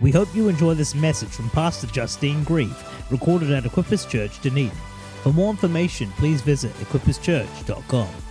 We hope you enjoy this message from Pastor Justine Grieve, recorded at Equippers Church, Dunedin. For more information, please visit equipperschurch.com.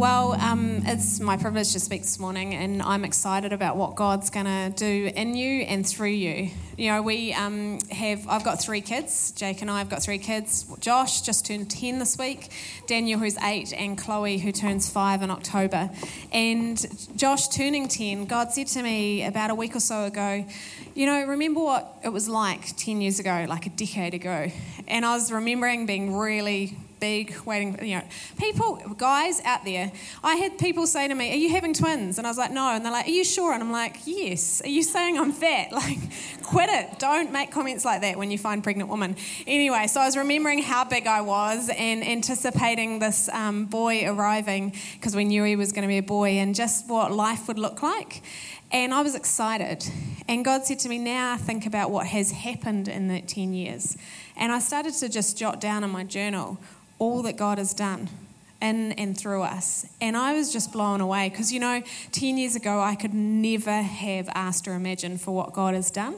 Well, um, it's my privilege to speak this morning, and I'm excited about what God's going to do in you and through you. You know, we um, have, I've got three kids. Jake and I have got three kids. Josh just turned 10 this week, Daniel, who's eight, and Chloe, who turns five in October. And Josh turning 10, God said to me about a week or so ago, You know, remember what it was like 10 years ago, like a decade ago? And I was remembering being really big, waiting, you know, people, guys out there. I had people say to me, Are you having twins? And I was like, No. And they're like, Are you sure? And I'm like, Yes. Are you saying I'm fat? Like, quit it. Don't make comments like that when you find pregnant woman. Anyway, so I was remembering how big I was and anticipating this um, boy arriving because we knew he was going to be a boy and just what life would look like. And I was excited. And God said to me, Now think about what has happened in that 10 years. And I started to just jot down in my journal all that God has done in and through us. And I was just blown away because, you know, 10 years ago, I could never have asked or imagined for what God has done.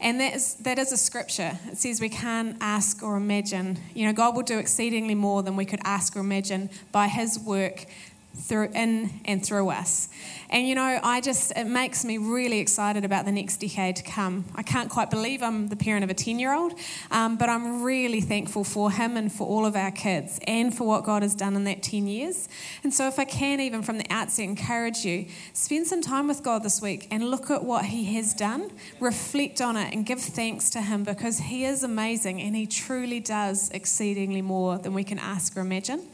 And that is, that is a scripture. It says we can't ask or imagine. You know, God will do exceedingly more than we could ask or imagine by His work through in and through us. And you know, I just it makes me really excited about the next decade to come. I can't quite believe I'm the parent of a 10-year-old, um, but I'm really thankful for him and for all of our kids and for what God has done in that 10 years. And so if I can even from the outset encourage you, spend some time with God this week and look at what he has done, reflect on it and give thanks to him because he is amazing and he truly does exceedingly more than we can ask or imagine.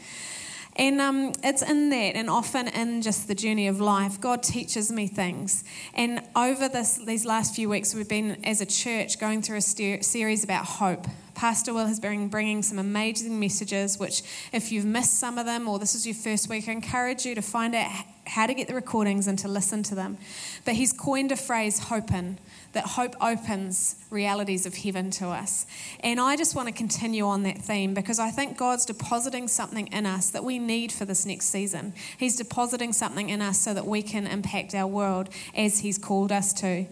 And um, it's in that, and often in just the journey of life, God teaches me things. And over this, these last few weeks, we've been, as a church, going through a series about hope. Pastor Will has been bringing some amazing messages, which, if you've missed some of them or this is your first week, I encourage you to find out how to get the recordings and to listen to them. But he's coined a phrase, hoping that hope opens realities of heaven to us. And I just want to continue on that theme because I think God's depositing something in us that we need for this next season. He's depositing something in us so that we can impact our world as He's called us to.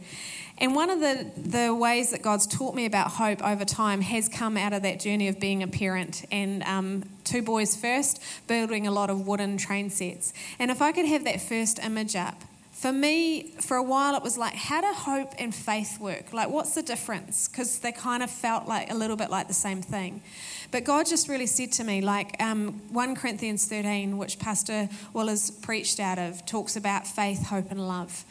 And one of the, the ways that God's taught me about hope over time has come out of that journey of being a parent and um, two boys first, building a lot of wooden train sets. And if I could have that first image up, for me, for a while, it was like, how do hope and faith work? Like, what's the difference? Because they kind of felt like a little bit like the same thing. But God just really said to me, like um, 1 Corinthians 13, which Pastor Willis preached out of, talks about faith, hope, and love.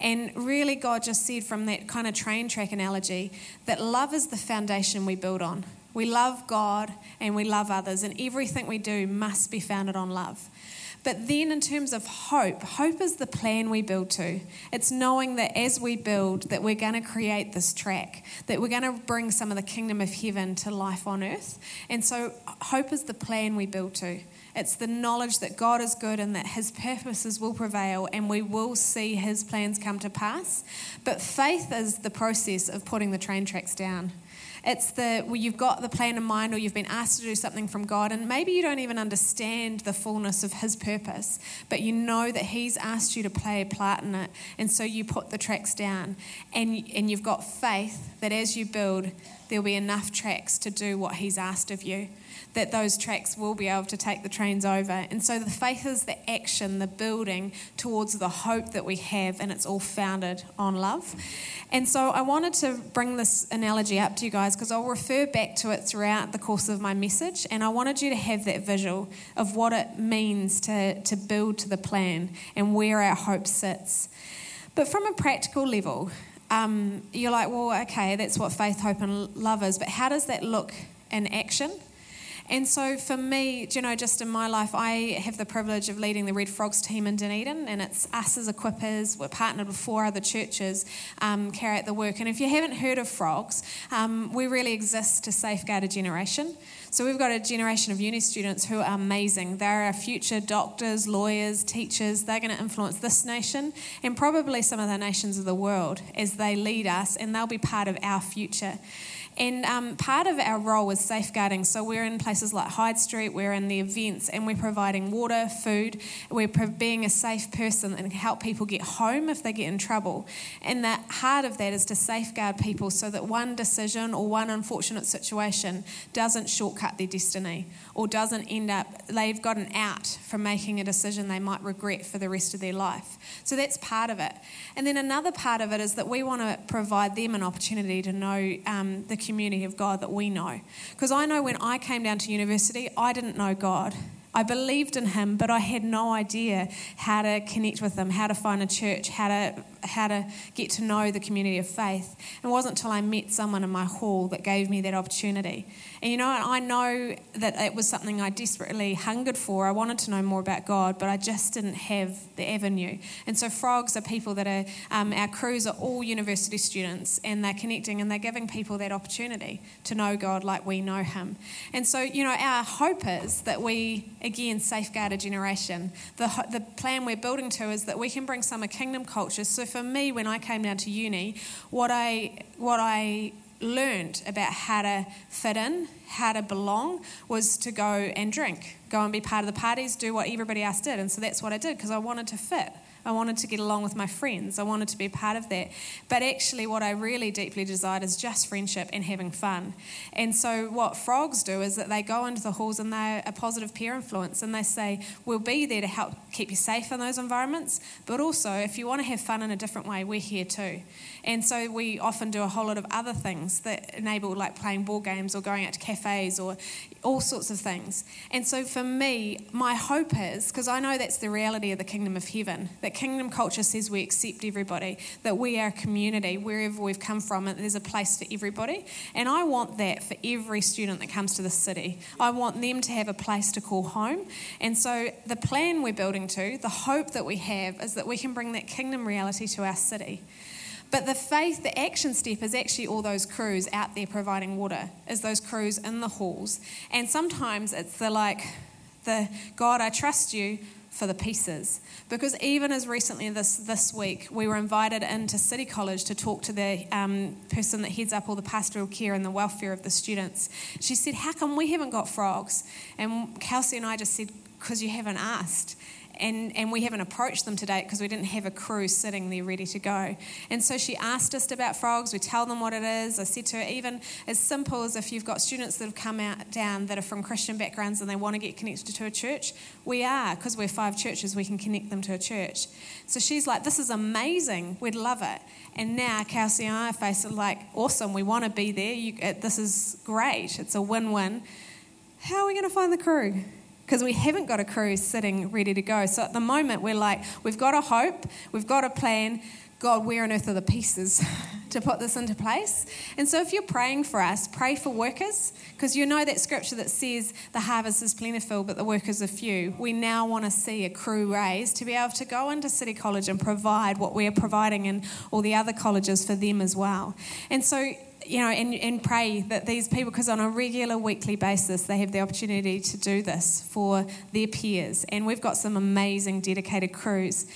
And really, God just said from that kind of train track analogy that love is the foundation we build on. We love God and we love others, and everything we do must be founded on love. But then, in terms of hope, hope is the plan we build to. It's knowing that as we build, that we're going to create this track, that we're going to bring some of the kingdom of heaven to life on earth. And so, hope is the plan we build to. It's the knowledge that God is good and that His purposes will prevail and we will see His plans come to pass. But faith is the process of putting the train tracks down. It's the well, you've got the plan in mind or you've been asked to do something from God, and maybe you don't even understand the fullness of His purpose, but you know that He's asked you to play a part in it, and so you put the tracks down, and and you've got faith that as you build, there'll be enough tracks to do what He's asked of you that those tracks will be able to take the trains over. And so the faith is the action, the building towards the hope that we have, and it's all founded on love. And so I wanted to bring this analogy up to you guys because I'll refer back to it throughout the course of my message. And I wanted you to have that visual of what it means to, to build to the plan and where our hope sits. But from a practical level, um, you're like, well, okay, that's what faith, hope, and love is, but how does that look in action? And so for me, you know, just in my life, I have the privilege of leading the Red Frogs team in Dunedin, and it's us as equippers. We're partnered with four other churches, um, carry out the work. And if you haven't heard of Frogs, um, we really exist to safeguard a generation. So we've got a generation of uni students who are amazing. They're our future doctors, lawyers, teachers. They're going to influence this nation and probably some of the nations of the world as they lead us, and they'll be part of our future. And um, part of our role is safeguarding. So we're in places like Hyde Street, we're in the events, and we're providing water, food. We're being a safe person and help people get home if they get in trouble. And the heart of that is to safeguard people so that one decision or one unfortunate situation doesn't shortcut their destiny or doesn't end up, they've got an out from making a decision they might regret for the rest of their life. So that's part of it. And then another part of it is that we want to provide them an opportunity to know um, the community of God that we know. Because I know when I came down to university, I didn't know God. I believed in him, but I had no idea how to connect with him, how to find a church, how to how to get to know the community of faith. It wasn't until I met someone in my hall that gave me that opportunity. And you know, I know that it was something I desperately hungered for. I wanted to know more about God, but I just didn't have the avenue. And so, frogs are people that are, um, our crews are all university students, and they're connecting and they're giving people that opportunity to know God like we know Him. And so, you know, our hope is that we, again, safeguard a generation. The, the plan we're building to is that we can bring some of kingdom cultures. So, for me, when I came down to uni, what I, what I learned about how to fit in, how to belong, was to go and drink, go and be part of the parties, do what everybody else did. And so that's what I did because I wanted to fit. I wanted to get along with my friends. I wanted to be part of that. But actually, what I really deeply desired is just friendship and having fun. And so, what frogs do is that they go into the halls and they're a positive peer influence and they say, We'll be there to help keep you safe in those environments. But also, if you want to have fun in a different way, we're here too. And so, we often do a whole lot of other things that enable, like playing board games or going out to cafes or all sorts of things. And so, for me, my hope is because I know that's the reality of the kingdom of heaven, that kingdom culture says we accept everybody, that we are a community wherever we've come from, and there's a place for everybody. And I want that for every student that comes to the city. I want them to have a place to call home. And so the plan we're building to, the hope that we have, is that we can bring that kingdom reality to our city. But the faith, the action step is actually all those crews out there providing water, is those crews in the halls. And sometimes it's the like, the God, I trust you, for the pieces. Because even as recently this, this week, we were invited into City College to talk to the um, person that heads up all the pastoral care and the welfare of the students. She said, How come we haven't got frogs? And Kelsey and I just said, Because you haven't asked and, and we haven't approached them today because we didn't have a crew sitting there ready to go. And so she asked us about frogs. We tell them what it is. I said to her, even as simple as if you've got students that have come out down that are from Christian backgrounds and they want to get connected to a church, we are because we're five churches. We can connect them to a church. So she's like, "This is amazing. We'd love it." And now Kelsey and I like, "Awesome. We want to be there. You, uh, this is great. It's a win-win." How are we going to find the crew? Because we haven't got a crew sitting ready to go. So at the moment, we're like, we've got a hope, we've got a plan. God, where on earth are the pieces to put this into place? And so, if you're praying for us, pray for workers, because you know that scripture that says the harvest is plentiful, but the workers are few. We now want to see a crew raised to be able to go into City College and provide what we're providing in all the other colleges for them as well. And so, you know, and, and pray that these people, because on a regular weekly basis, they have the opportunity to do this for their peers. And we've got some amazing dedicated crews.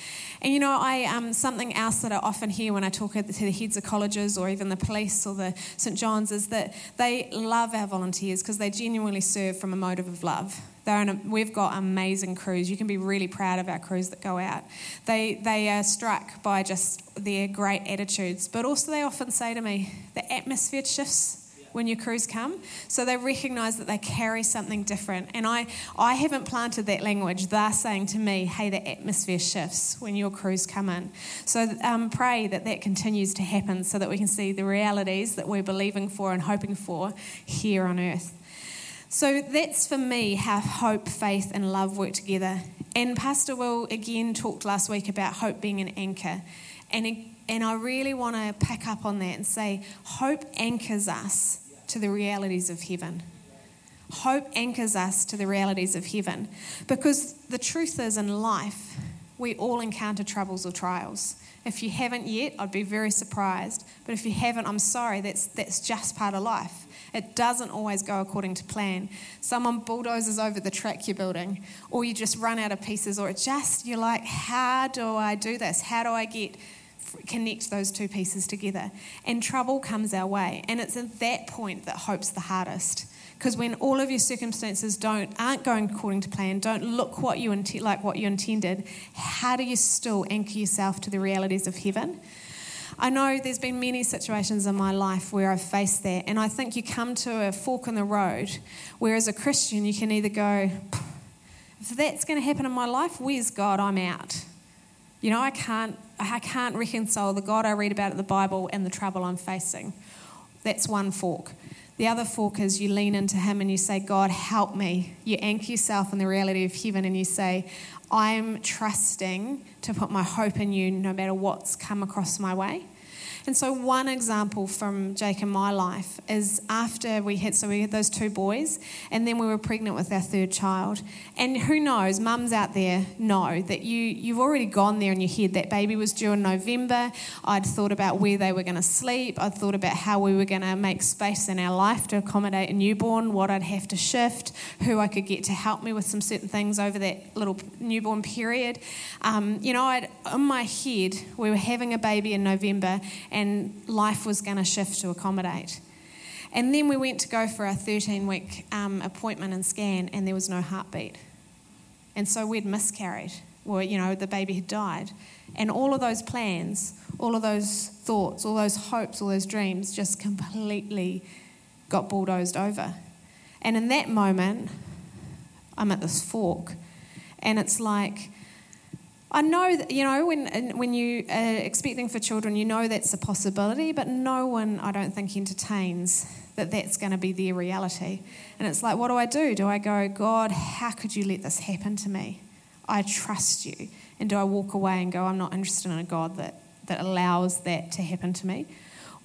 And you know, I um, something else that I often hear when I talk to the heads of colleges or even the police or the St John's is that they love our volunteers because they genuinely serve from a motive of love. A, we've got amazing crews. You can be really proud of our crews that go out. They, they are struck by just their great attitudes, but also they often say to me, the atmosphere shifts when your crews come. So they recognize that they carry something different. And I, I haven't planted that language. They're saying to me, hey, the atmosphere shifts when your crews come in. So um, pray that that continues to happen so that we can see the realities that we're believing for and hoping for here on earth. So that's for me how hope, faith, and love work together. And Pastor Will again talked last week about hope being an anchor. And, and I really want to pick up on that and say hope anchors us to the realities of heaven. Hope anchors us to the realities of heaven. Because the truth is, in life, we all encounter troubles or trials. If you haven't yet, I'd be very surprised. But if you haven't, I'm sorry, that's, that's just part of life. It doesn't always go according to plan. Someone bulldozes over the track you're building, or you just run out of pieces, or it just, you're like, how do I do this? How do I get connect those two pieces together. And trouble comes our way. And it's at that point that hope's the hardest. Because when all of your circumstances don't aren't going according to plan, don't look what you like what you intended, how do you still anchor yourself to the realities of heaven? I know there's been many situations in my life where I've faced that, and I think you come to a fork in the road where, as a Christian, you can either go, if that's going to happen in my life, where's God? I'm out. You know, I can't, I can't reconcile the God I read about in the Bible and the trouble I'm facing. That's one fork. The other fork is you lean into Him and you say, God, help me. You anchor yourself in the reality of heaven and you say, I'm trusting to put my hope in you no matter what's come across my way. And so, one example from Jake and my life is after we had, so we had those two boys, and then we were pregnant with our third child. And who knows, mums out there know that you, you've already gone there in your head. That baby was due in November. I'd thought about where they were going to sleep. I'd thought about how we were going to make space in our life to accommodate a newborn, what I'd have to shift, who I could get to help me with some certain things over that little newborn period. Um, you know, I'd, in my head, we were having a baby in November and life was going to shift to accommodate. And then we went to go for our 13 week um, appointment and scan, and there was no heartbeat. And so we'd miscarried, or, you know, the baby had died. And all of those plans, all of those thoughts, all those hopes, all those dreams just completely got bulldozed over. And in that moment, I'm at this fork, and it's like, I know that, you know, when, when you uh, are expecting for children, you know that's a possibility, but no one, I don't think, entertains that that's going to be their reality. And it's like, what do I do? Do I go, God, how could you let this happen to me? I trust you. And do I walk away and go, I'm not interested in a God that, that allows that to happen to me?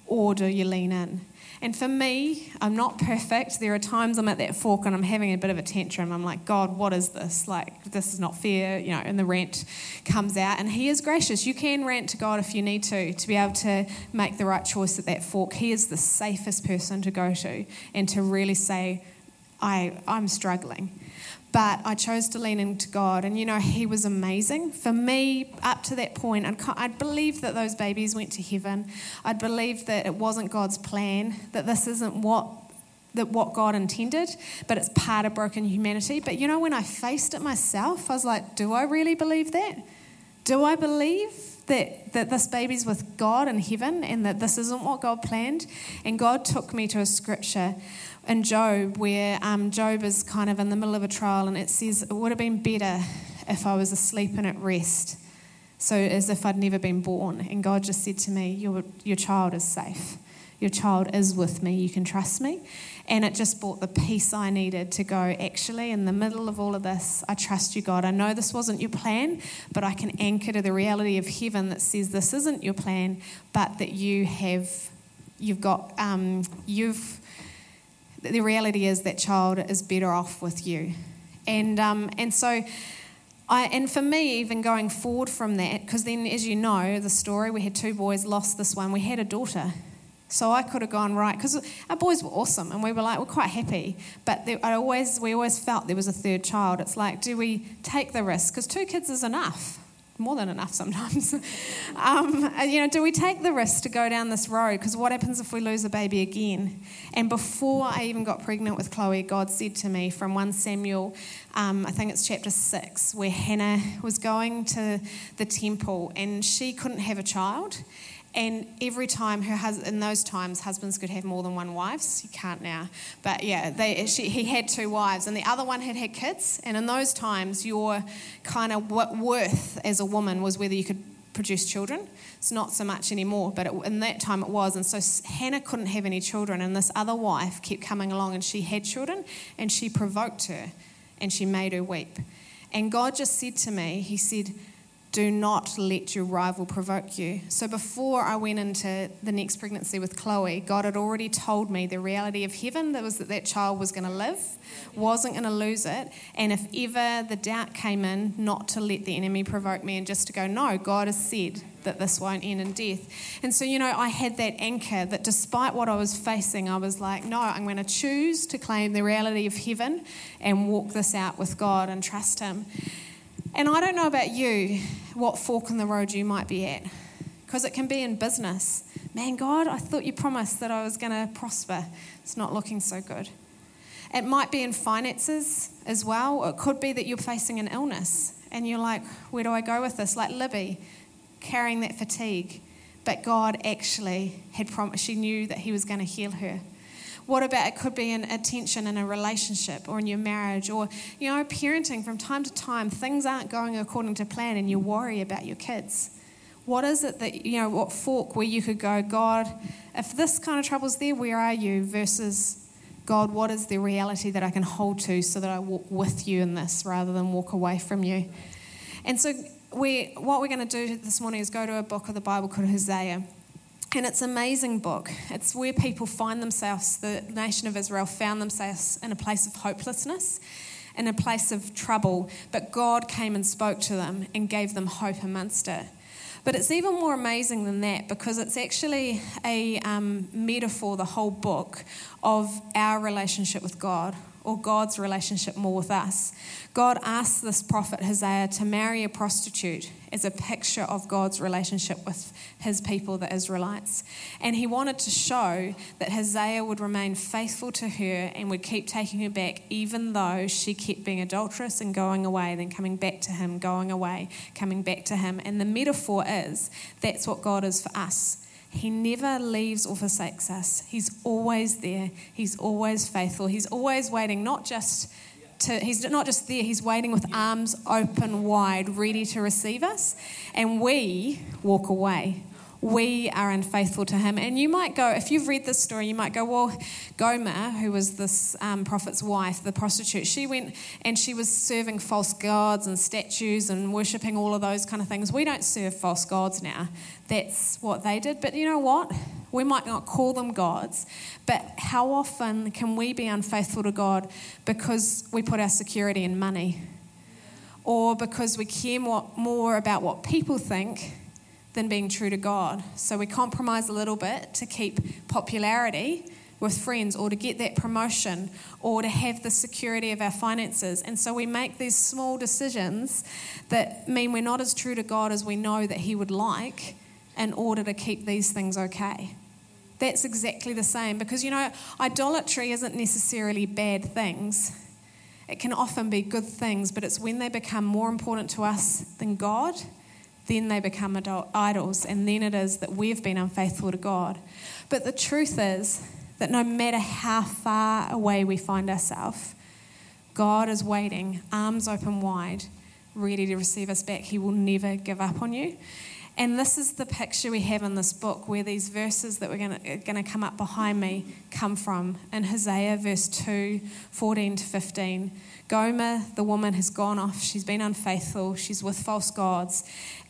Or do you lean in? And for me, I'm not perfect. There are times I'm at that fork and I'm having a bit of a tantrum. I'm like, God, what is this? Like, this is not fair, you know, and the rant comes out. And He is gracious. You can rant to God if you need to, to be able to make the right choice at that fork. He is the safest person to go to and to really say, I, I'm struggling but I chose to lean into God. And you know, He was amazing. For me, up to that point, I'd, I'd that those babies went to heaven. I'd believed that it wasn't God's plan, that this isn't what. That what God intended, but it's part of broken humanity. But you know, when I faced it myself, I was like, do I really believe that? Do I believe that, that this baby's with God in heaven and that this isn't what God planned? And God took me to a scripture in Job where um, Job is kind of in the middle of a trial and it says, It would have been better if I was asleep and at rest. So, as if I'd never been born. And God just said to me, Your, your child is safe. Your child is with me. You can trust me. And it just brought the peace I needed to go, actually, in the middle of all of this, I trust you, God. I know this wasn't your plan, but I can anchor to the reality of heaven that says this isn't your plan, but that you have, you've got, um, you've, the reality is that child is better off with you. And, um, and so, I, and for me, even going forward from that, because then, as you know, the story, we had two boys, lost this one, we had a daughter. So I could have gone right because our boys were awesome and we were like we're quite happy, but there, I always we always felt there was a third child. It's like, do we take the risk? Because two kids is enough more than enough sometimes. um, you know, do we take the risk to go down this road? Because what happens if we lose a baby again? And before I even got pregnant with Chloe, God said to me from 1 Samuel, um, I think it's chapter 6, where Hannah was going to the temple and she couldn't have a child. And every time her husband, in those times, husbands could have more than one wife. He can't now, but yeah, they, she, he had two wives, and the other one had had kids. And in those times, your kind of worth as a woman was whether you could produce children. It's not so much anymore, but it, in that time it was. And so Hannah couldn't have any children, and this other wife kept coming along, and she had children, and she provoked her, and she made her weep. And God just said to me, He said do not let your rival provoke you. So before I went into the next pregnancy with Chloe, God had already told me the reality of heaven that was that that child was going to live, wasn't going to lose it, and if ever the doubt came in, not to let the enemy provoke me and just to go, no, God has said that this won't end in death. And so, you know, I had that anchor that despite what I was facing, I was like, no, I'm going to choose to claim the reality of heaven and walk this out with God and trust Him. And I don't know about you, what fork in the road you might be at. because it can be in business. Man, God, I thought you promised that I was going to prosper. It's not looking so good. It might be in finances as well. It could be that you're facing an illness and you're like, where do I go with this? Like Libby, carrying that fatigue. But God actually had promised, she knew that He was going to heal her. What about it could be an attention in a relationship or in your marriage or, you know, parenting from time to time, things aren't going according to plan and you worry about your kids. What is it that, you know, what fork where you could go, God, if this kind of trouble's there, where are you? Versus, God, what is the reality that I can hold to so that I walk with you in this rather than walk away from you? And so, we, what we're going to do this morning is go to a book of the Bible called Hosea. And it's an amazing book. It's where people find themselves, the nation of Israel found themselves in a place of hopelessness, in a place of trouble, but God came and spoke to them and gave them hope amongst it. But it's even more amazing than that because it's actually a um, metaphor, the whole book, of our relationship with God or God's relationship more with us. God asked this prophet Hosea to marry a prostitute as a picture of God's relationship with his people, the Israelites. And he wanted to show that Hosea would remain faithful to her and would keep taking her back, even though she kept being adulterous and going away, then coming back to him, going away, coming back to him. And the metaphor is that's what God is for us. He never leaves or forsakes us. He's always there. He's always faithful. He's always waiting, not just to, he's not just there, he's waiting with arms open wide, ready to receive us. And we walk away we are unfaithful to him. And you might go, if you've read this story, you might go, well, Gomer, who was this um, prophet's wife, the prostitute, she went and she was serving false gods and statues and worshipping all of those kind of things. We don't serve false gods now. That's what they did. But you know what? We might not call them gods, but how often can we be unfaithful to God because we put our security in money? Or because we care more, more about what people think than being true to God. So we compromise a little bit to keep popularity with friends or to get that promotion or to have the security of our finances. And so we make these small decisions that mean we're not as true to God as we know that He would like in order to keep these things okay. That's exactly the same because, you know, idolatry isn't necessarily bad things. It can often be good things, but it's when they become more important to us than God then they become idols, and then it is that we've been unfaithful to God. But the truth is that no matter how far away we find ourselves, God is waiting, arms open wide, ready to receive us back. He will never give up on you. And this is the picture we have in this book where these verses that we're going to come up behind me come from. In Hosea, verse 2, 14 to 15. Gomer, the woman, has gone off. She's been unfaithful. She's with false gods.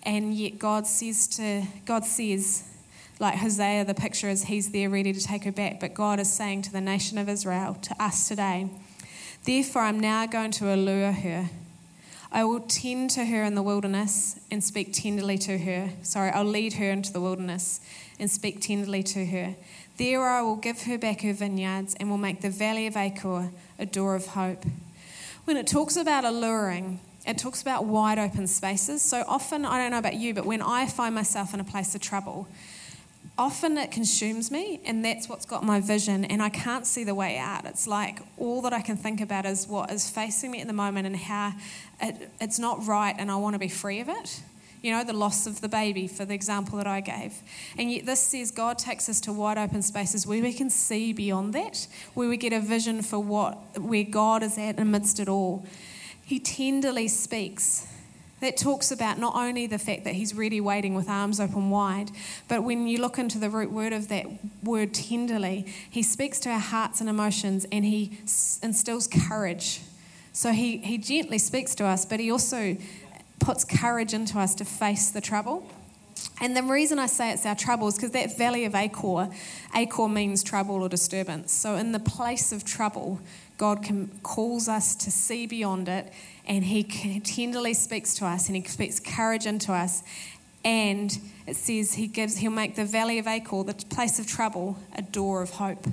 And yet God says to God says, like Hosea, the picture is he's there ready to take her back. But God is saying to the nation of Israel, to us today, Therefore I'm now going to allure her. I will tend to her in the wilderness and speak tenderly to her. Sorry, I'll lead her into the wilderness and speak tenderly to her. There I will give her back her vineyards and will make the valley of Achor a door of hope. When it talks about alluring, it talks about wide open spaces. So often, I don't know about you, but when I find myself in a place of trouble, often it consumes me, and that's what's got my vision, and I can't see the way out. It's like all that I can think about is what is facing me at the moment and how it, it's not right, and I want to be free of it. You know, the loss of the baby, for the example that I gave. And yet, this says God takes us to wide open spaces where we can see beyond that, where we get a vision for what, where God is at amidst it all. He tenderly speaks. That talks about not only the fact that he's ready waiting with arms open wide, but when you look into the root word of that word tenderly, he speaks to our hearts and emotions and he instills courage. So he, he gently speaks to us, but he also puts courage into us to face the trouble. And the reason I say it's our trouble is because that valley of Achor, Achor means trouble or disturbance. So in the place of trouble, God can, calls us to see beyond it, and He tenderly speaks to us, and He speaks courage into us. And it says He gives, He'll make the valley of Achor, the place of trouble, a door of hope.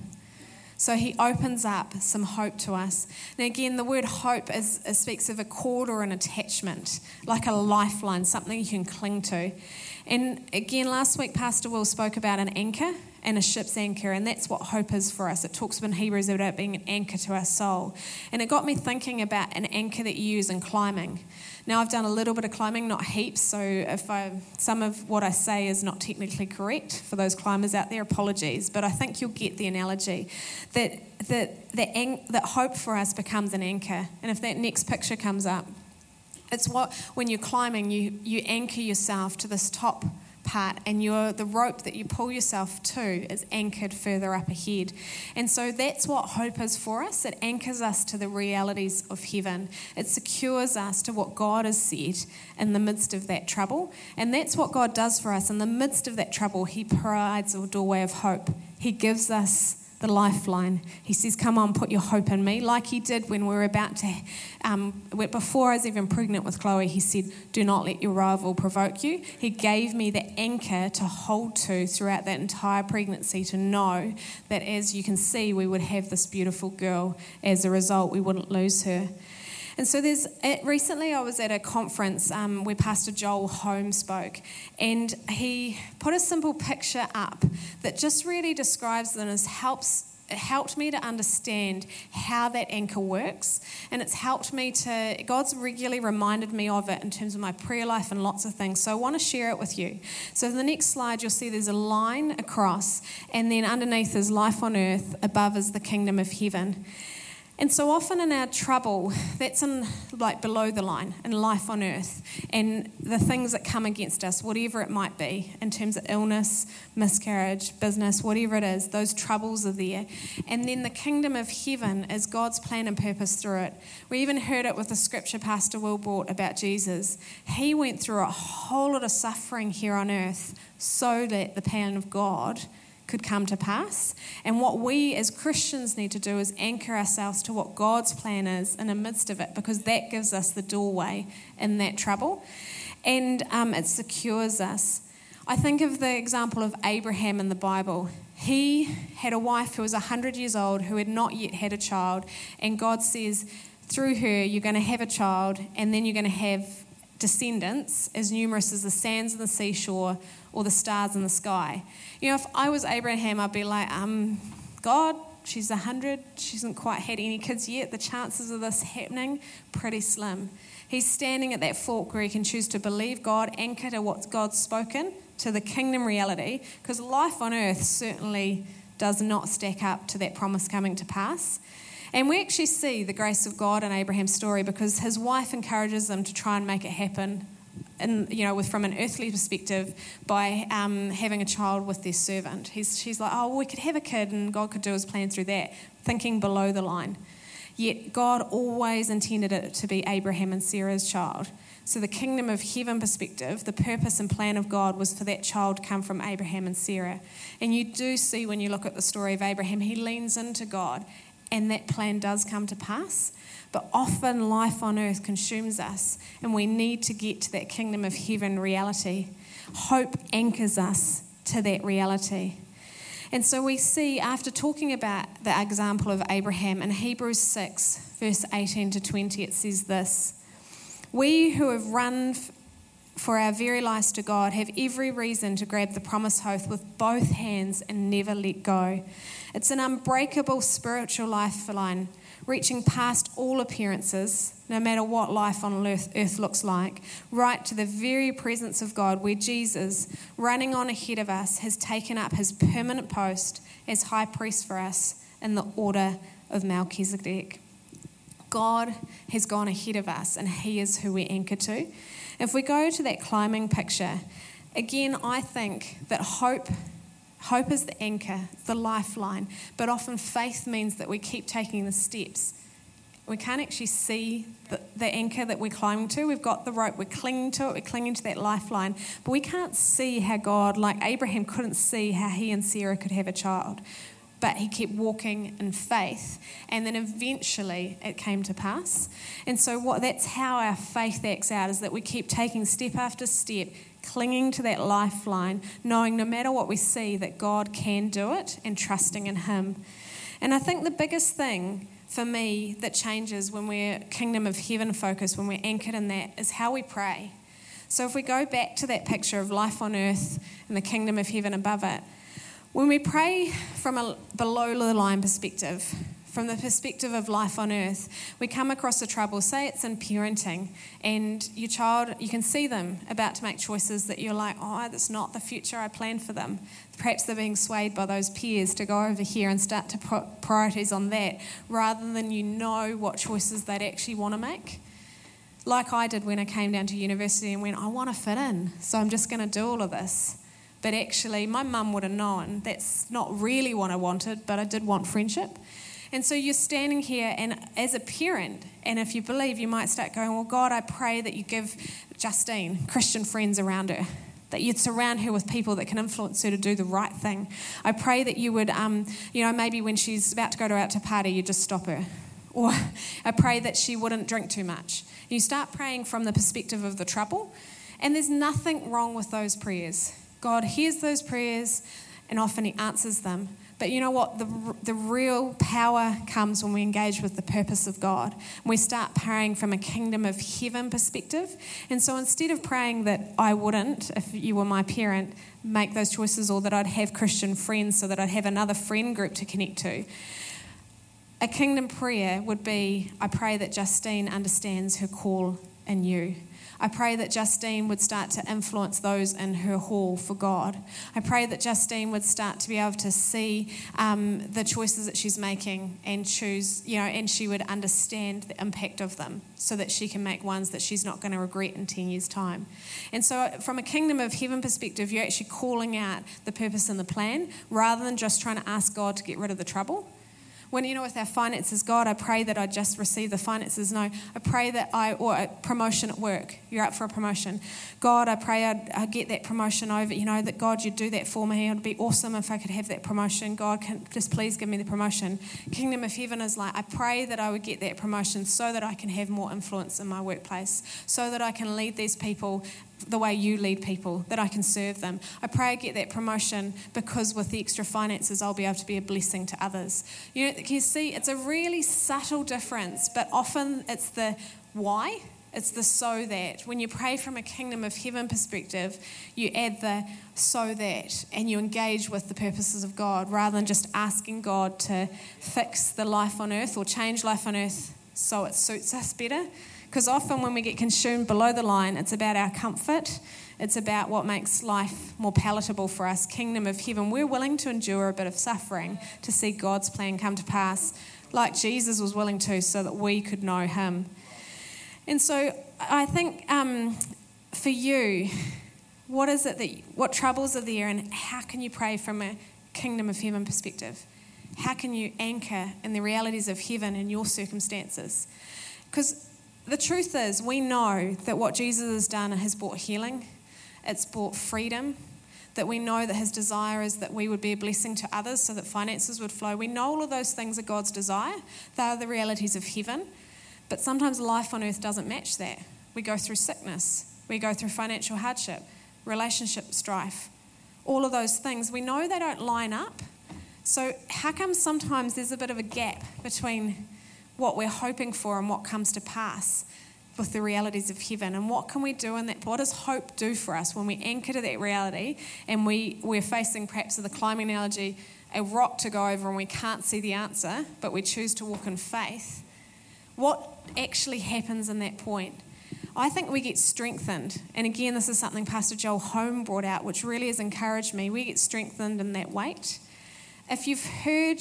So he opens up some hope to us. Now, again, the word hope is, speaks of a cord or an attachment, like a lifeline, something you can cling to. And again, last week, Pastor Will spoke about an anchor and a ship's anchor, and that's what hope is for us. It talks in Hebrews about being an anchor to our soul. And it got me thinking about an anchor that you use in climbing. Now, I've done a little bit of climbing, not heaps, so if I, some of what I say is not technically correct for those climbers out there, apologies, but I think you'll get the analogy that, that, that, that hope for us becomes an anchor. And if that next picture comes up, it's what, when you're climbing, you, you anchor yourself to this top part and you're, the rope that you pull yourself to is anchored further up ahead. And so that's what hope is for us. It anchors us to the realities of heaven, it secures us to what God has said in the midst of that trouble. And that's what God does for us. In the midst of that trouble, He provides a doorway of hope, He gives us the lifeline. He says, Come on, put your hope in me, like he did when we were about to, um, before I was even pregnant with Chloe, he said, Do not let your rival provoke you. He gave me the anchor to hold to throughout that entire pregnancy to know that as you can see, we would have this beautiful girl. As a result, we wouldn't lose her. And so there's recently I was at a conference um, where Pastor Joel Holmes spoke, and he put a simple picture up that just really describes and helps it helped me to understand how that anchor works. And it's helped me to god's regularly reminded me of it in terms of my prayer life and lots of things. So i want to share it with you. So the next slide you'll see there's a line across and then underneath is life on earth above is the kingdom of heaven and so often in our trouble, that's in like below the line in life on earth, and the things that come against us, whatever it might be, in terms of illness, miscarriage, business, whatever it is, those troubles are there. And then the kingdom of heaven is God's plan and purpose through it. We even heard it with the scripture Pastor Will brought about Jesus. He went through a whole lot of suffering here on earth so that the plan of God could come to pass. And what we as Christians need to do is anchor ourselves to what God's plan is in the midst of it, because that gives us the doorway in that trouble and um, it secures us. I think of the example of Abraham in the Bible. He had a wife who was 100 years old who had not yet had a child, and God says, through her, you're going to have a child, and then you're going to have descendants as numerous as the sands of the seashore or the stars in the sky. You know, if I was Abraham, I'd be like, um, God, she's 100, she hasn't quite had any kids yet. The chances of this happening, pretty slim. He's standing at that fork where he can choose to believe God, anchor to what God's spoken, to the kingdom reality, because life on earth certainly does not stack up to that promise coming to pass. And we actually see the grace of God in Abraham's story because his wife encourages him to try and make it happen and you know, with from an earthly perspective, by um, having a child with their servant. He's, she's like, oh, well, we could have a kid, and God could do His plan through that, thinking below the line. Yet God always intended it to be Abraham and Sarah's child. So the kingdom of heaven perspective, the purpose and plan of God was for that child to come from Abraham and Sarah. And you do see when you look at the story of Abraham, he leans into God, and that plan does come to pass. But often life on earth consumes us, and we need to get to that kingdom of heaven reality. Hope anchors us to that reality. And so we see, after talking about the example of Abraham in Hebrews 6, verse 18 to 20, it says this We who have run for our very lives to God have every reason to grab the promised hope with both hands and never let go. It's an unbreakable spiritual lifeline reaching past all appearances, no matter what life on earth, earth, looks like, right to the very presence of God, where Jesus, running on ahead of us, has taken up his permanent post as high priest for us in the order of Melchizedek. God has gone ahead of us, and he is who we anchor to. If we go to that climbing picture, again, I think that hope Hope is the anchor, the lifeline, but often faith means that we keep taking the steps. We can't actually see the, the, anchor that we're climbing to. We've got the rope, we're clinging to it, we're clinging to that lifeline, but we can't see how God, like Abraham, couldn't see how he and Sarah could have a child. But he kept walking in faith, and then eventually it came to pass. And so, what that's how our faith acts out is that we keep taking step after step, clinging to that lifeline, knowing no matter what we see that God can do it and trusting in Him. And I think the biggest thing for me that changes when we're kingdom of heaven focused, when we're anchored in that, is how we pray. So if we go back to that picture of life on earth and the kingdom of heaven above it, when we pray from a below the line perspective, from the perspective of life on earth, we come across a trouble. Say it's in parenting, and your child, you can see them about to make choices that you're like, oh, that's not the future I planned for them. Perhaps they're being swayed by those peers to go over here and start to put priorities on that rather than you know what choices they'd actually want to make. Like I did when I came down to university and went, I want to fit in, so I'm just going to do all of this. But actually, my mum would have known that's not really what I wanted, but I did want friendship. And so you're standing here, and as a parent, and if you believe, you might start going, Well, God, I pray that you give Justine Christian friends around her. That you'd surround her with people that can influence her to do the right thing. I pray that you would, um, you know, maybe when she's about to go to, out to party, you just stop her. Or I pray that she wouldn't drink too much. You start praying from the perspective of the trouble, and there's nothing wrong with those prayers. God hears those prayers, and often He answers them. But you know what? The, the real power comes when we engage with the purpose of God. We start praying from a kingdom of heaven perspective. And so instead of praying that I wouldn't, if you were my parent, make those choices or that I'd have Christian friends so that I'd have another friend group to connect to, a kingdom prayer would be I pray that Justine understands her call in you. I pray that Justine would start to influence those in her hall for God. I pray that Justine would start to be able to see um, the choices that she's making and choose, you know, and she would understand the impact of them so that she can make ones that she's not going to regret in 10 years' time. And so, from a kingdom of heaven perspective, you're actually calling out the purpose and the plan rather than just trying to ask God to get rid of the trouble when you know with our finances god i pray that i just receive the finances. No i pray that i or a promotion at work. You're up for a promotion. God i pray I'd, I'd, get that promotion over. You know that god you'd do that for me. It'd be awesome if i could have that promotion. God can just please give me the promotion. Kingdom of heaven is like i pray that i would get that promotion so that i can have more influence in my workplace so that i can lead these people the way you lead people, that I can serve them. I pray I get that promotion because with the extra finances, I'll be able to be a blessing to others. You know, you see, it's a really subtle difference, but often it's the why. It's the so that. When you pray from a kingdom of heaven perspective, you add the so that and you engage with the purposes of God rather than just asking God to fix the life on earth or change life on earth so it suits us better. Because often when we get consumed below the line, it's about our comfort, it's about what makes life more palatable for us. Kingdom of heaven, we're willing to endure a bit of suffering to see God's plan come to pass, like Jesus was willing to, so that we could know Him. And so I think um, for you, what is it that what troubles are there, and how can you pray from a kingdom of heaven perspective? How can you anchor in the realities of heaven in your circumstances? Because the truth is, we know that what Jesus has done has brought healing, it's brought freedom, that we know that his desire is that we would be a blessing to others so that finances would flow. We know all of those things are God's desire, they are the realities of heaven. But sometimes life on earth doesn't match that. We go through sickness, we go through financial hardship, relationship strife, all of those things. We know they don't line up. So, how come sometimes there's a bit of a gap between what we're hoping for and what comes to pass with the realities of heaven and what can we do in that what does hope do for us when we anchor to that reality and we, we're facing perhaps with the climbing analogy a rock to go over and we can't see the answer but we choose to walk in faith what actually happens in that point I think we get strengthened. And again, this is something Pastor Joel Home brought out, which really has encouraged me. We get strengthened in that weight. If you've heard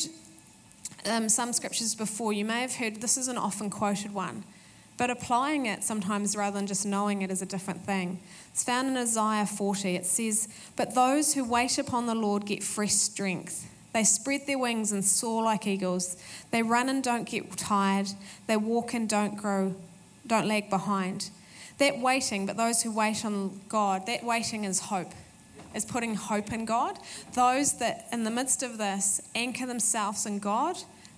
um, some scriptures before, you may have heard this is an often quoted one, but applying it sometimes rather than just knowing it is a different thing. It's found in Isaiah 40. It says, But those who wait upon the Lord get fresh strength. They spread their wings and soar like eagles. They run and don't get tired. They walk and don't grow, don't lag behind. That waiting, but those who wait on God, that waiting is hope is putting hope in God. Those that, in the midst of this, anchor themselves in God,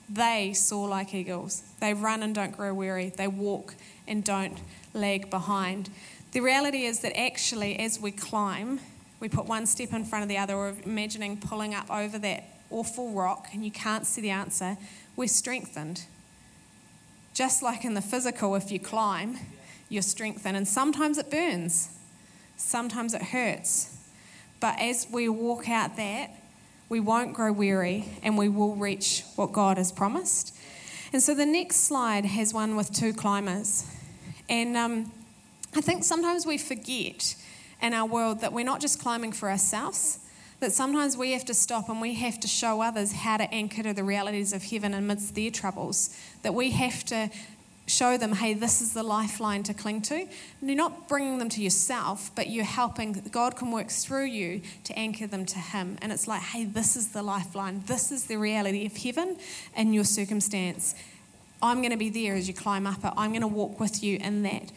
they soar like eagles. They run and don't grow weary. They walk and don't lag behind. The reality is that actually, as we climb, we put one step in front of the other, or imagining pulling up over that awful rock and you can't see the answer, we're strengthened. Just like in the physical, if you climb, you're strengthened. And sometimes it burns, sometimes it hurts. But as we walk out that, we won't grow weary and we will reach what God has promised. And so the next slide has one with two climbers. And um, I think sometimes we forget in our world that we're not just climbing for ourselves, that sometimes we have to stop and we have to show others how to anchor to the realities of heaven amidst their troubles, that we have to show them, hey, this is the lifeline to cling to. And you're not bringing them to yourself, but you're helping, God can work through you to anchor them to Him. And it's like, hey, this is the lifeline. This is the reality of heaven in your circumstance. I'm going to be there as you climb up it. I'm going to walk with you in that.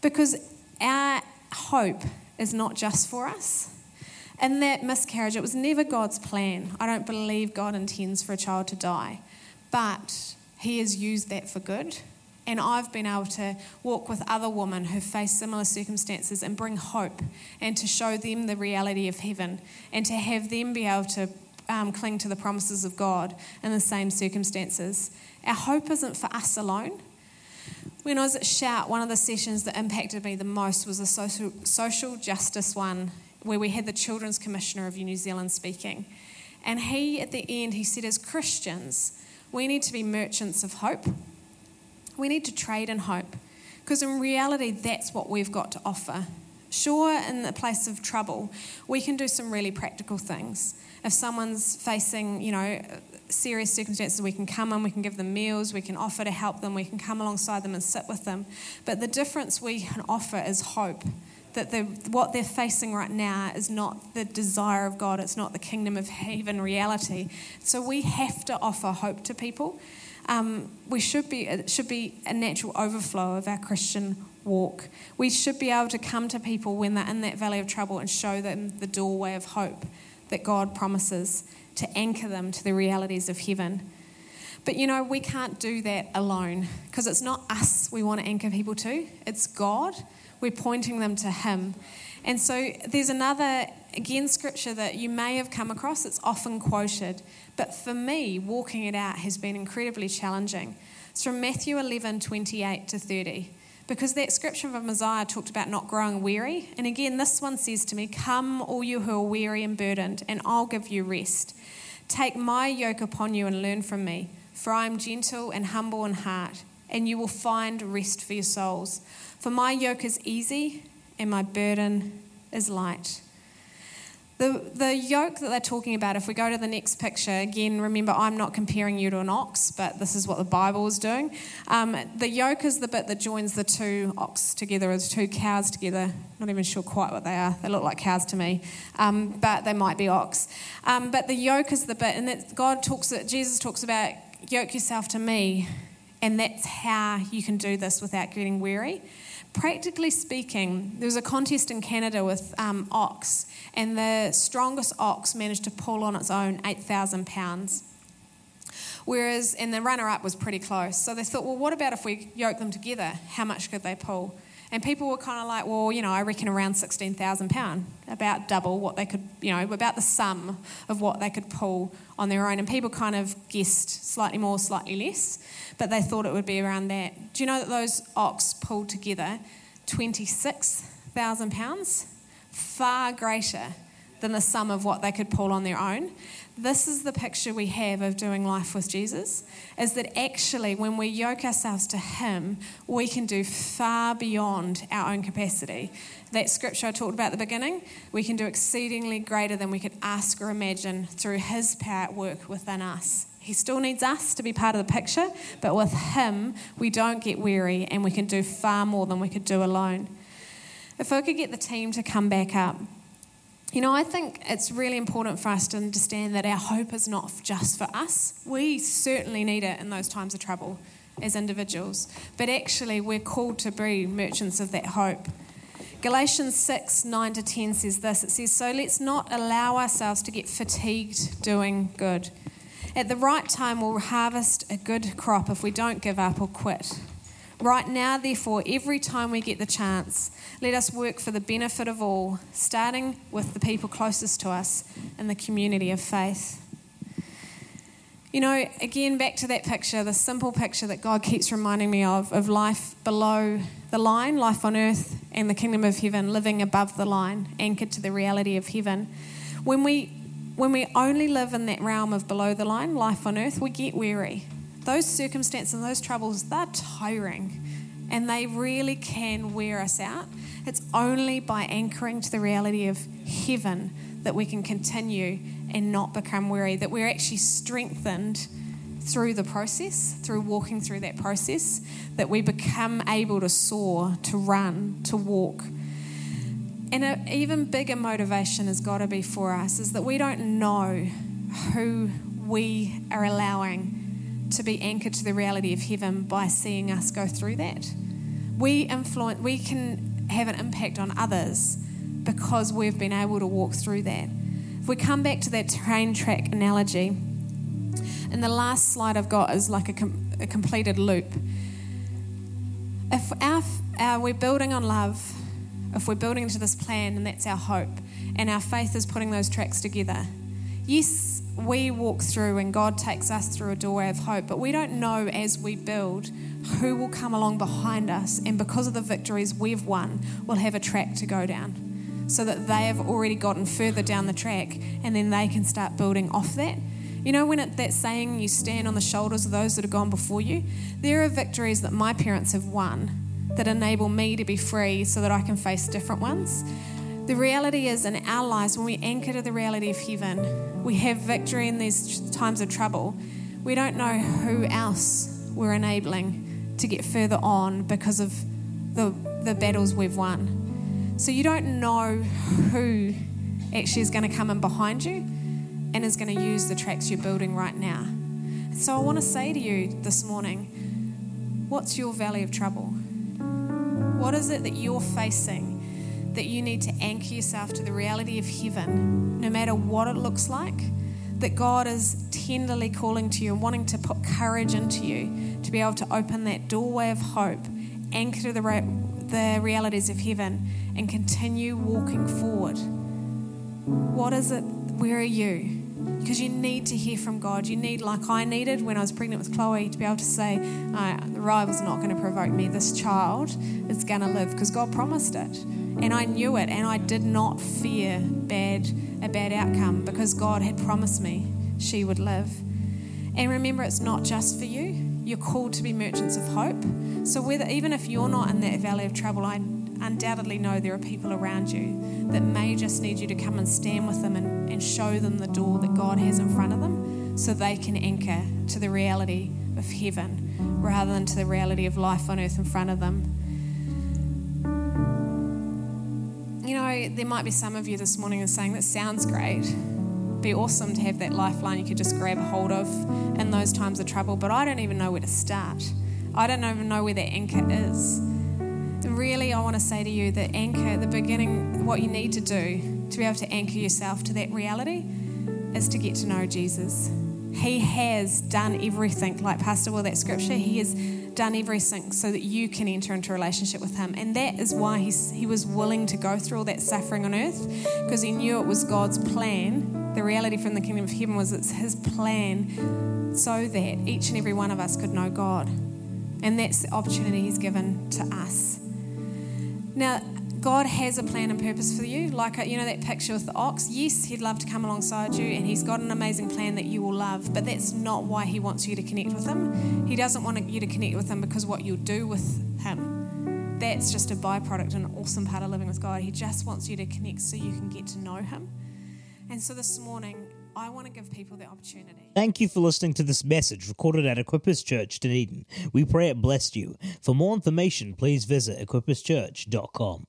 Because our hope is not just for us. In that miscarriage, it was never God's plan. I don't believe God intends for a child to die. But He has used that for good. And I've been able to walk with other women who face similar circumstances and bring hope and to show them the reality of heaven and to have them be able to um, cling to the promises of God in the same circumstances. Our hope isn't for us alone. When I was at Shout, one of the sessions that impacted me the most was a social, social justice one where we had the Children's Commissioner of New Zealand speaking. And he, at the end, he said, as Christians, we need to be merchants of hope. We need to trade in hope. Because in reality, that's what we've got to offer. Sure, in the place of trouble, we can do some really practical things. If someone's facing, you know, serious circumstances, we can come in, we can give them meals, we can offer to help them, we can come alongside them and sit with them. But the difference we can offer is hope. That the, what they're facing right now is not the desire of God, it's not the kingdom of heaven reality. So we have to offer hope to people um, we should be it should be a natural overflow of our Christian walk. We should be able to come to people when they're in that valley of trouble and show them the doorway of hope that God promises to anchor them to the realities of heaven. But you know, we can't do that alone because it's not us we want to anchor people to, it's God. We're pointing them to Him. And so there's another, again, scripture that you may have come across, it's often quoted. But for me, walking it out has been incredibly challenging. It's from Matthew 11 28 to 30. Because that scripture from Isaiah talked about not growing weary. And again, this one says to me, Come, all you who are weary and burdened, and I'll give you rest. Take my yoke upon you and learn from me, for I am gentle and humble in heart, and you will find rest for your souls. For my yoke is easy and my burden is light. The, the yoke that they're talking about, if we go to the next picture, again, remember I'm not comparing you to an ox, but this is what the Bible is doing. Um, the yoke is the bit that joins the two ox together, or the two cows together. Not even sure quite what they are. They look like cows to me, um, but they might be ox. Um, but the yoke is the bit, and that God talks, Jesus talks about yoke yourself to me, and that's how you can do this without getting weary practically speaking, there was a contest in Canada with um, ox, and the strongest ox managed to pull on its own 8,000 pounds. Whereas, and the runner up was pretty close. So they thought, well, what about if we yoke them together? How much could they pull? And people were kind of like, well, you know, I reckon around 16,000 pound, about double what they could, you know, about the sum of what they could pull on their own. And people kind of guessed slightly more, slightly less, but they thought it would be around that. Do you know that those ox pulled together 26,000 pounds? Far greater than the sum of what they could pull on their own. This is the picture we have of doing life with Jesus is that actually, when we yoke ourselves to Him, we can do far beyond our own capacity. That scripture I talked about at the beginning, we can do exceedingly greater than we could ask or imagine through His power at work within us. He still needs us to be part of the picture, but with Him, we don't get weary and we can do far more than we could do alone. If I could get the team to come back up. You know, I think it's really important for us to understand that our hope is not just for us. We certainly need it in those times of trouble as individuals, but actually, we're called to be merchants of that hope. Galatians 6 9 to 10 says this it says, So let's not allow ourselves to get fatigued doing good. At the right time, we'll harvest a good crop if we don't give up or quit. Right now, therefore, every time we get the chance, let us work for the benefit of all, starting with the people closest to us in the community of faith. You know, again, back to that picture, the simple picture that God keeps reminding me of, of life below the line, life on earth, and the kingdom of heaven, living above the line, anchored to the reality of heaven. When we, when we only live in that realm of below the line, life on earth, we get weary. Those circumstances and those troubles, they're tiring and they really can wear us out. It's only by anchoring to the reality of heaven that we can continue and not become weary, that we're actually strengthened through the process, through walking through that process, that we become able to soar, to run, to walk. And an even bigger motivation has got to be for us is that we don't know who we are allowing to be anchored to the reality of heaven by seeing us go through that. We influence, we can have an impact on others because we've been able to walk through that. If we come back to that train track analogy, and the last slide I've got is like a, com- a completed loop. If our, our, we're building on love, if we're building into this plan and that's our hope, and our faith is putting those tracks together, yes, we walk through and God takes us through a doorway of hope, but we don't know as we build who will come along behind us, and because of the victories we've won, we'll have a track to go down so that they have already gotten further down the track and then they can start building off that. You know, when it, that saying, you stand on the shoulders of those that have gone before you, there are victories that my parents have won that enable me to be free so that I can face different ones. The reality is, in our lives, when we anchor to the reality of heaven, we have victory in these times of trouble. We don't know who else we're enabling to get further on because of the, the battles we've won. So you don't know who actually is going to come in behind you and is going to use the tracks you're building right now. So I want to say to you this morning what's your valley of trouble? What is it that you're facing that you need to anchor yourself to the reality of heaven, no matter what it looks like? That God is tenderly calling to you and wanting to put courage into you to be able to open that doorway of hope, anchor to the, the realities of heaven, and continue walking forward. What is it? Where are you? Because you need to hear from God. You need, like I needed when I was pregnant with Chloe, to be able to say, uh, the rival's not going to provoke me. This child is going to live because God promised it. And I knew it, and I did not fear bad a bad outcome because God had promised me she would live. And remember, it's not just for you. You're called to be merchants of hope. So whether even if you're not in that valley of trouble, I undoubtedly know there are people around you that may just need you to come and stand with them and, and show them the door that God has in front of them so they can anchor to the reality of heaven rather than to the reality of life on earth in front of them. You know, there might be some of you this morning and saying, That sounds great. It'd be awesome to have that lifeline you could just grab hold of in those times of trouble, but I don't even know where to start. I don't even know where the anchor is really, I want to say to you that anchor the beginning, what you need to do to be able to anchor yourself to that reality is to get to know Jesus. He has done everything, like Pastor Will, that scripture, he has done everything so that you can enter into a relationship with him. And that is why he's, he was willing to go through all that suffering on earth, because he knew it was God's plan. The reality from the kingdom of heaven was it's his plan so that each and every one of us could know God. And that's the opportunity he's given to us. Now, God has a plan and purpose for you. Like, uh, you know, that picture with the ox. Yes, He'd love to come alongside you and He's got an amazing plan that you will love, but that's not why He wants you to connect with Him. He doesn't want you to connect with Him because what you'll do with Him. That's just a byproduct and an awesome part of living with God. He just wants you to connect so you can get to know Him. And so this morning, I want to give people the opportunity. Thank you for listening to this message recorded at Equippers Church, Dunedin. We pray it blessed you. For more information, please visit equipperschurch.com.